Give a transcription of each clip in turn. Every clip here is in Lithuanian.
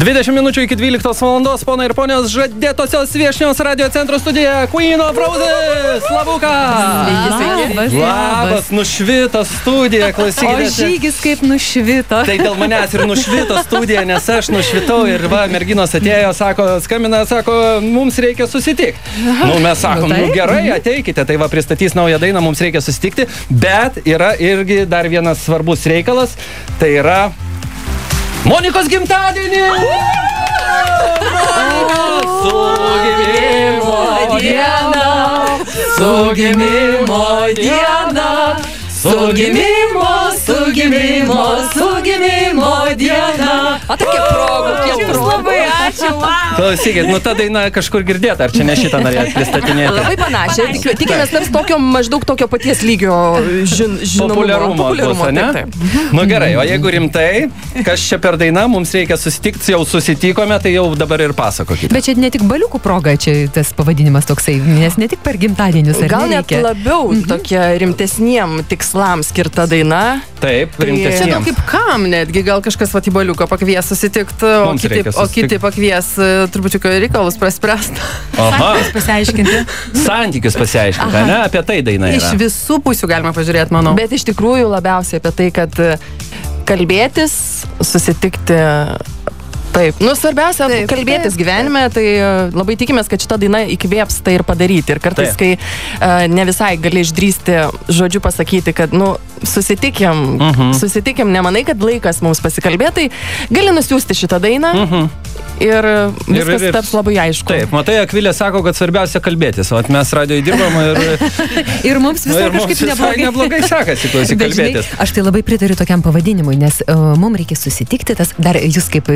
20 minučių iki 12 valandos, ponai ir ponios, žadėtosios viešnios radio centro studija Queen of Roses, Labuka. Labas, Labas, nušvito studija, O klausykite. žygis kaip nušvito. Tai dėl manęs ir nušvito studija, nes aš nušvitau ir va, merginos atėjo, sako, skambina, sako, mums reikia susitikti. Nu, mes sakom, Nu, nu taip. gerai, ateikite, tai va, pristatys naują dainą, mums reikia susitikti, bet yra irgi dar vienas svarbus reikalas, tai yra Monikos gimtadienis! Su gimimo diena, su gimimo diena, su gimimo, su gimimo, su gimimo diena. O tokia proga, kiek Jums labai ačiū. Wow. Klausykit, nu ta daina kažkur girdėta, ar čia ne šitą norėjot pristatinėti? Labai panašiai. Tikiu- Tikimės taps tokio maždaug tokio paties lygio žin, žinomumo. Populiarumo, bus, ne? taip, taip. Nu gerai, o jeigu rimtai, kas čia per daina, mums reikia susitikti, jau susitikome, tai jau dabar ir pasakokite. Bet čia ne tik baliukų proga, čia tas pavadinimas toksai, nes ne tik per gimtadienius. Gal net labiau tokia rimtesniem tikslams skirta daina. Taip, Tai- Čia nu rimtesniems. kaip kam netgi, gal kažkas va į baliuką pakvies susitikti, o, kiti, o susitikt. kiti pakvies e, trupučiuką reikalus praspręst. Aha, Pasiaiškinti. santykius pasiaiškinti, ne? Apie tai daina Iš yra. visų pusių galima pažiūrėti, manau. Bet iš tikrųjų labiausiai apie tai, kad kalbėtis, susitikti. Taip, nu svarbiausia Taip, kalbėtis gyvenime, tai e, labai tikimės, kad šita daina įkvėps tai ir padaryti. Ir kartais, Taip. kai uh, ne visai gali išdrysti žodžiu pasakyti, kad, nu, susitikim, uh Mhm. -huh. susitikim, nemanai, kad laikas mums pasikalbėti, tai gali nusiųsti šitą dainą uh -huh. ir e, viskas Mhm. ir- taps labai aišku. Taip, matai, Akvilė sako, kad svarbiausia kalbėtis, o mes radio įdirbam ir, Ir mums nu, visai ir mums kažkaip visai neblogai. neblogai sekasi, kalbėtis. aš tai labai pritariu tokiam pavadinimui, nes uh, mums reikia susitikti, tas dar jūs kaip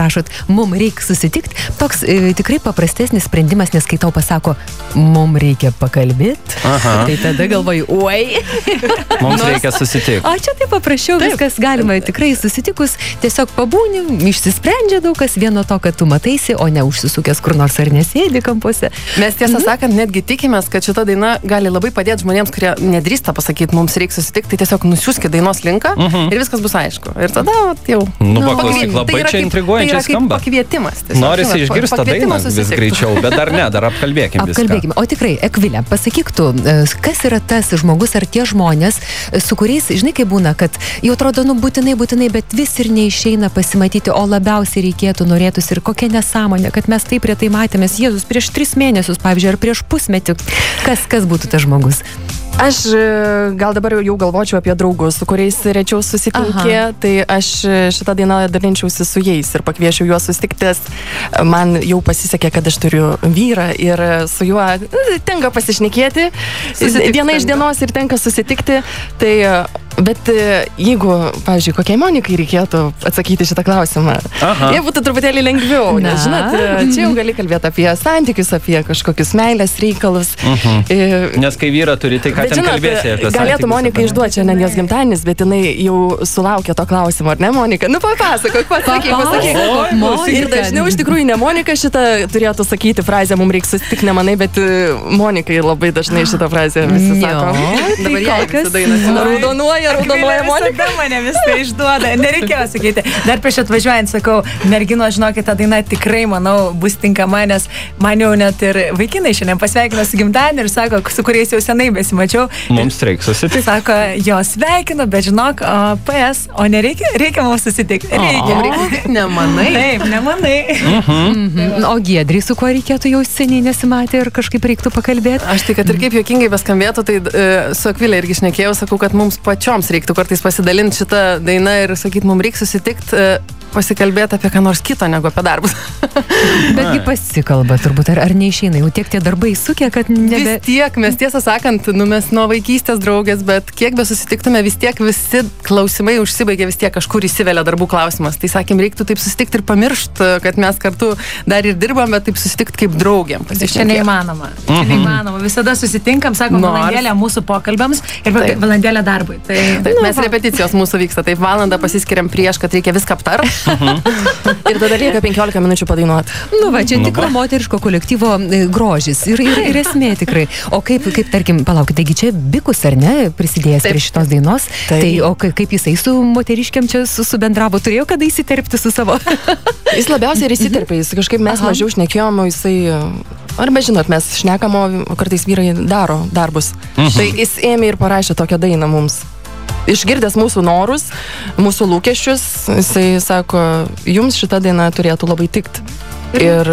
rašot, mums reikia susitikti, toks uh, tikrai paprastesnis sprendimas, nes kai tau pasako, mums reikia pakalbėti, Aha. tai tada galvoju, oi, Mums reikia susitikti. o čia tai paprasčiau, taip. viskas galima tikrai susitikus, tiesiog pabūni, išsisprendžia daug kas vieno to, kad tu mataisi, o ne užsisukęs kur nors ar nesėdi kampuose. Mes tiesą sakant, netgi tikimės, kad šita daina gali labai padėti žmonėms, kurie nedrįsta pasakyti, mums reikia susitikti, tai tiesiog nusiųskite dainos linką ir viskas bus aišku. Ir tada jau. Nu, va, pakviet- klausyk, labai tai čia kaip- intriguojančiai kaip skamba. Pakvietimas. tiesiog, Norisi išgirsti tą dainą vis greičiau, bet dar ne, dar apkalbėkim viską. Apkalbėkime. O tikrai, Ekvilė, pasakyk tu, e, kas yra tas žmogus ar tie žmonės, e, su kuriais, žinai, kaip būna, kad jau atrodo, nu būtinai, būtinai, bet vis ir neišeina pasimatyti, o labiausiai reikėtų, norėtųsi ir kokia nesąmonė, kad mes taip retai matėmės, Jėzus, prieš tris mėnesius, pavyzdžiui, ar prieš pusmetį. Kas, kas būtų tas žmogus? Aš e, gal dabar jau galvočiau apie draugus, su kuriais rečiau susitinkė, tai aš e, šitą dainą dalinčiausi su jais ir pakviečiau juos susitiktis. Man jau pasisekė, kad aš turiu vyrą ir su juo e, tenka pasišnekėti Susitikti vieną iš tenka. dienos ir tenka susitikti. Tai, bet e, jeigu, pavyzdžiui, kokiai Monikai reikėtų atsakyti šitą klausimą, Aha. jie būtų truputėlį lengviau, Na. nes, žinot, e, čia jau gali kalbėti apie santykius, apie kažkokius meilės reikalus. E, Nes kai vyra turi, tai ką Bet ten žinot, kalbėsi apie galėtų Monika santykius, išduoti šiandien jos gimtadienis, bet jinai jau sulaukė to klausimo, ar ne, Monika? Nu, papasakok, pasakyk, pasakyk. Monika. Ir dažniau iš tikrųjų ne Monika šitą turėtų sakyti frazę, mums reikia susitikti nemanai, bet e, Monikai labai dažnai šitą frazę visi sako. tai Dabar kol kas- dainas. Raudonuoja, raudonuoja Monika. Mane viską išduoda. Nereikėjo sakyti. Dar prieš atvažiuojant sakau, mergino, žinokit, ta daina tikrai, manau, bus tinkama, nes man jau net ir vaikinai šiandien pasveikino su gimtadieniu ir sako, su kuriais jau senai besimačiau. Mums reikia susitikti. Sako, jo sveikinu, bet žinok, o, PS, o nereikia, reikia mums susitikti. Reikia, reikia. Nemanai. Taip, nemanai. Mhm. O Giedrį, su kuo reikėtų jau seniai nesimatę ir kažkaip reiktų pakalbėti? Aš tai, kad ir kaip juokingai beskambėtų, tai e, su Akvilė irgi šnekėjau, sakau, kad mums pačioms reiktų kartais pasidalinti šitą dainą ir sakyti, mums reikia susitikti, e, pasikalbėti apie ką nors kito negu apie darbus. Betgi pasikalba turbūt, ar, ar neišeina, jau tiek tie darbai sukia, kad nebe... Vis tiek, mes tiesą sakant, nu mes nuo vaikystės draugės, bet kiek be susitiktume, vis tiek visi klausimai užsibaigia, vis tiek kažkur įsivelia darbų klausimas. Tai sakėm, reiktų taip susitikti ir pamiršti, kad mes kartu dar ir dirbam, bet taip susitikti kaip draugiam. Tai čia neįmanoma. Čia neįmanoma. Visada susitinkam, sakom, Nors. valandėlę mūsų pokalbėms ir Taip. valandėlę darbui. Tai Taip, mes repeticijos mūsų vyksta, taip valandą pasiskiriam prieš, kad reikia viską aptarti. Ir tada lieka 15 minučių padainuoti. Nu va, čia Nu tikro moteriško kolektyvo e, grožis ir, ir, ir esmė tikrai. O kaip, kaip tarkim, palaukit, taigi čia Bikus ar ne, prisidėjęs Taip. prie šitos dainos, Taip. tai o kai- kaip jisai su moteriškiam čia su, subendravo, turėjo kada įsiterpti su savo... Jis labiausiai ir įsiterpė, jis kažkaip mes Aha. mažiau šnekėjom, o jisai... Arba žinot, mes šnekam, o kartais vyrai daro darbus. Tai jis ėmė ir parašė tokią dainą mums. Išgirdęs mūsų norus, mūsų lūkesčius, jisai sako, jums šita daina turėtų labai tikti. Ir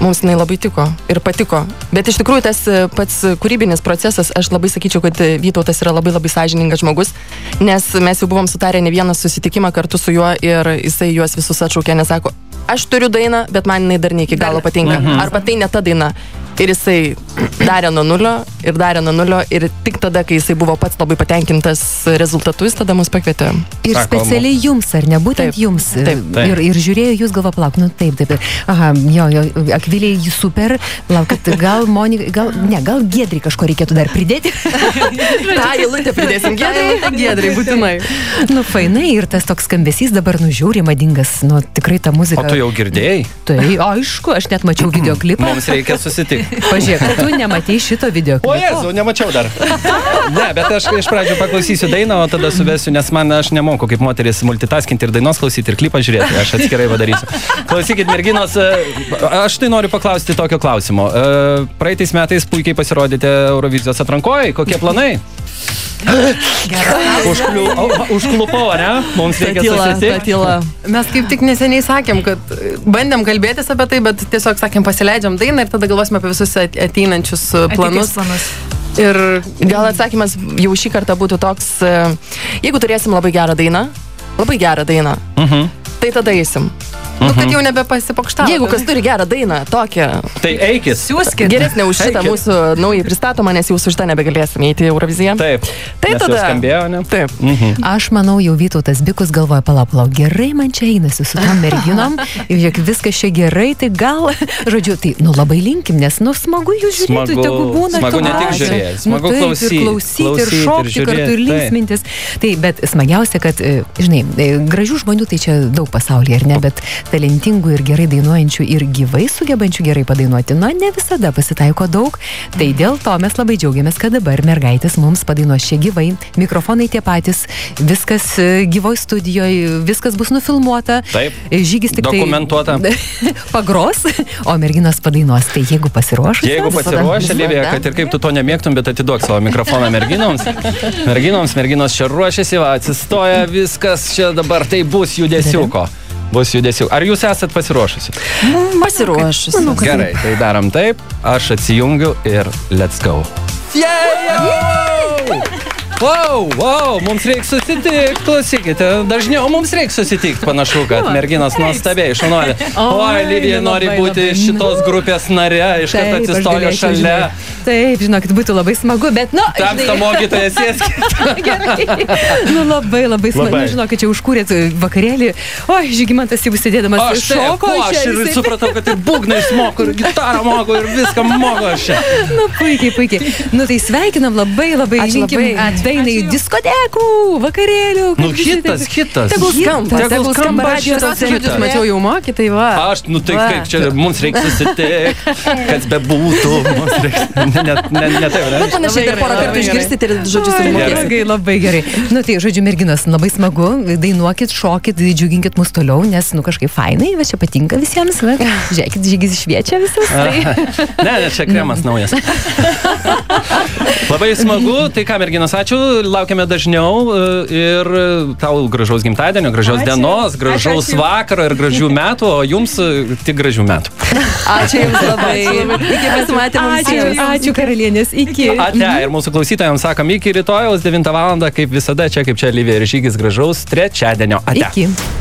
mums jinai labai tiko ir patiko. Bet iš tikrųjų tas e, pats kūrybinis procesas, aš labai sakyčiau, kad e, Vytautas yra labai labai sąžiningas žmogus, nes mes jau buvom sutarę ne vieną susitikimą kartu su juo ir jisai juos visus atšaukė, nes sako, aš turiu dainą, bet man jinai dar ne iki galo patinka. Arba tai ne ta daina. Ir jisai darė nuo nulio ir darė nuo nulio ir tik tada, kai jisai buvo pats labai patenkintas rezultatu, jis tada mus pakvietė. Ir Sako, specialiai jums, ar ne, būtent Taip, jums. taip, taip. Ir, ir žiūrėjo, jūs galvo, palauk, nu taip, taip. Aha, jo, jo, akviliai jį super, laukit, gal Monika, gal, ne, gal Gedri kažko reikėtų dar pridėti. Ta eilutę pridėsim. Gerai. Giedrai, būtinai. nu, fainai, ir tas toks skambesys dabar nužiūri madingas, nu tikrai ta O muzika. tu jau girdėjai? Tai, aišku, aš net mačiau videoklipą. Mums reikia susitikti. Pažiūrėk, tu nematei šito O videoklipo. Jėzau, nemačiau dar. Ne, bet aš iš pradžių paklausysiu dainą, o tada suvesiu, nes man aš nemoku kaip moteris multitaskinti ir dainos klausyti, ir klipą žiūrėti. Aš atskirai padarysiu. Klausykit, merginos, e, aš tai noriu paklausti tokio klausimo. E, Praeitais metais puikiai pasirodėte Eurovizijos atrankoje. Kokie planai? Užkliu, užklupau, ne? Mums reikia tyla. Mes kaip tik neseniai sakėm, kad bandėm kalbėtis apie tai, bet tiesiog sakėm, pasileidžiam dainą ir tada galvosime apie visus at- ateinančius e, planus. planus. Ir Gal atsakymas jau šį kartą būtų toks, e, jeigu turėsim labai gerą dainą, labai gerą dainą, Mhm. tai tada eisim. Nu, kad jau nebepasipokštavo. Jeigu kas turi gerą dainą, tokią Tai eikis. Siūskit. geresnę už šitą Eikit. mūsų naujai pristatomą, nes jau su šitą nebegalėsim įeiti į Euroviziją. Taip. Tai tada- Skambėjo, ne? Taip. Mhm. Aš manau, jau Vytautas Bikus galvoja, palauk, gerai man čia einasi su tom merginom ir žiūrėk, viskas čia gerai, tai gal, žodžiu, tai, nu labai linkim, nes, nu smagu jūs žiūrėti, tegu būna. smagu ne tik pačio. žiūrėt, smagu nu, taip, klausyt, ir klausyti, ir klausyt, ir šokti kartu, ir žiūrėt, taip. linksmintis. Tai, bet smagiausia, kad, e, žinai, e, gražių žmonių tai čia daug pasaulyje, ar ne, bet talentingų ir gerai dainuojančių ir gyvai sugebančių gerai padainuoti, na, ne visada pasitaiko daug. Tai dėl to mes labai džiaugiamės, kad dabar mergaitės mums padainuos čia gyvai, mikrofonai tie patys, viskas e, gyvoj studijoje, viskas bus nufilmuota. Taip. Žygis tik Dokumentuota. tai pagros, o merginos padainuos. Tai jeigu pasiruošus. Jeigu pasiruošę, Livija, kad ir kaip tu to nemėgtum, bet atiduok savo mikrofoną merginoms. Merginoms, merginos čia ruošiasi, va, atsistoja, viskas čia dabar tai bus judesiuko. Bus judesiuko. Ar jūs esat pasiruošusi? Pasiruošus. Gerai, tai darom taip, aš atsijungiu ir let's go. Yeah! Wow, wow, mums reikia susitikti, klausykite, dažniau mums reikia susitikti, panašu, kad merginos nuostabiai išnori. Oi, Livija nori labai, būti labai. šitos grupės nare, iš karto Taip, aš atsistojo šalia. žinai. Taip, žinokit, būtų labai smagu, bet, nu, Tamsta mokytojas sėskit. Gerai. Nu labai, labai smagu. Labai. Nu, žinokit, čia užkūrėt vakarėlį. O, Žygimantas jau sėdėdamas Aš šoko, aš ir jisai- supratau, kad ir būgnais moku, ir gitarą moku, ir viską moku aš. Nu, puikiai, puikiai. Nu, tai sveikinam labai, labai. Ačiū linkim labai. Dainai diskotekų, vakarėlių. Nu, hitas, taip- hitas. Tegul skamba, Tegul skamba stotose. hitas. Mačiau jau moky, tai va. Aš, nu tai Va. kaip čia mums reikia susitikti, kas bebūtų, mums reikia, ne, ne, ne, taip, ne? Panašiai dar porą Labai kartų gerai. išgirsti ir žodžius ir Oi, mokėsit. Labai, labai gerai. Nu tai, žodžiu, merginos, labai smagu, dainuokit, šokit, džiuginkit mus toliau, nes, nu, kažkaip fainai, va čia patinka visiems, va. Žiūrėkit, žygis šviečia visas. Tai... Ne, ne, čia kremas naujas. Labai smagu, tai ką, merginos, ačiū, laukiame dažniau e, ir tau gražaus gimtadienio, gražios Ačiū. dienos, gražaus Ačiū, ačiū. vakaro ir gražių metų, o jums e, tik gražių metų. Ačiū Jums labai. Iki pasimatymų Ačiū, visiems. Ačiū karalienės, iki. Ate, ir mūsų klausytojams sakom iki rytojaus 9 val. kaip visada, čia kaip čia Lyvė ir Žygis gražaus trečiadienio. Ate. Iki.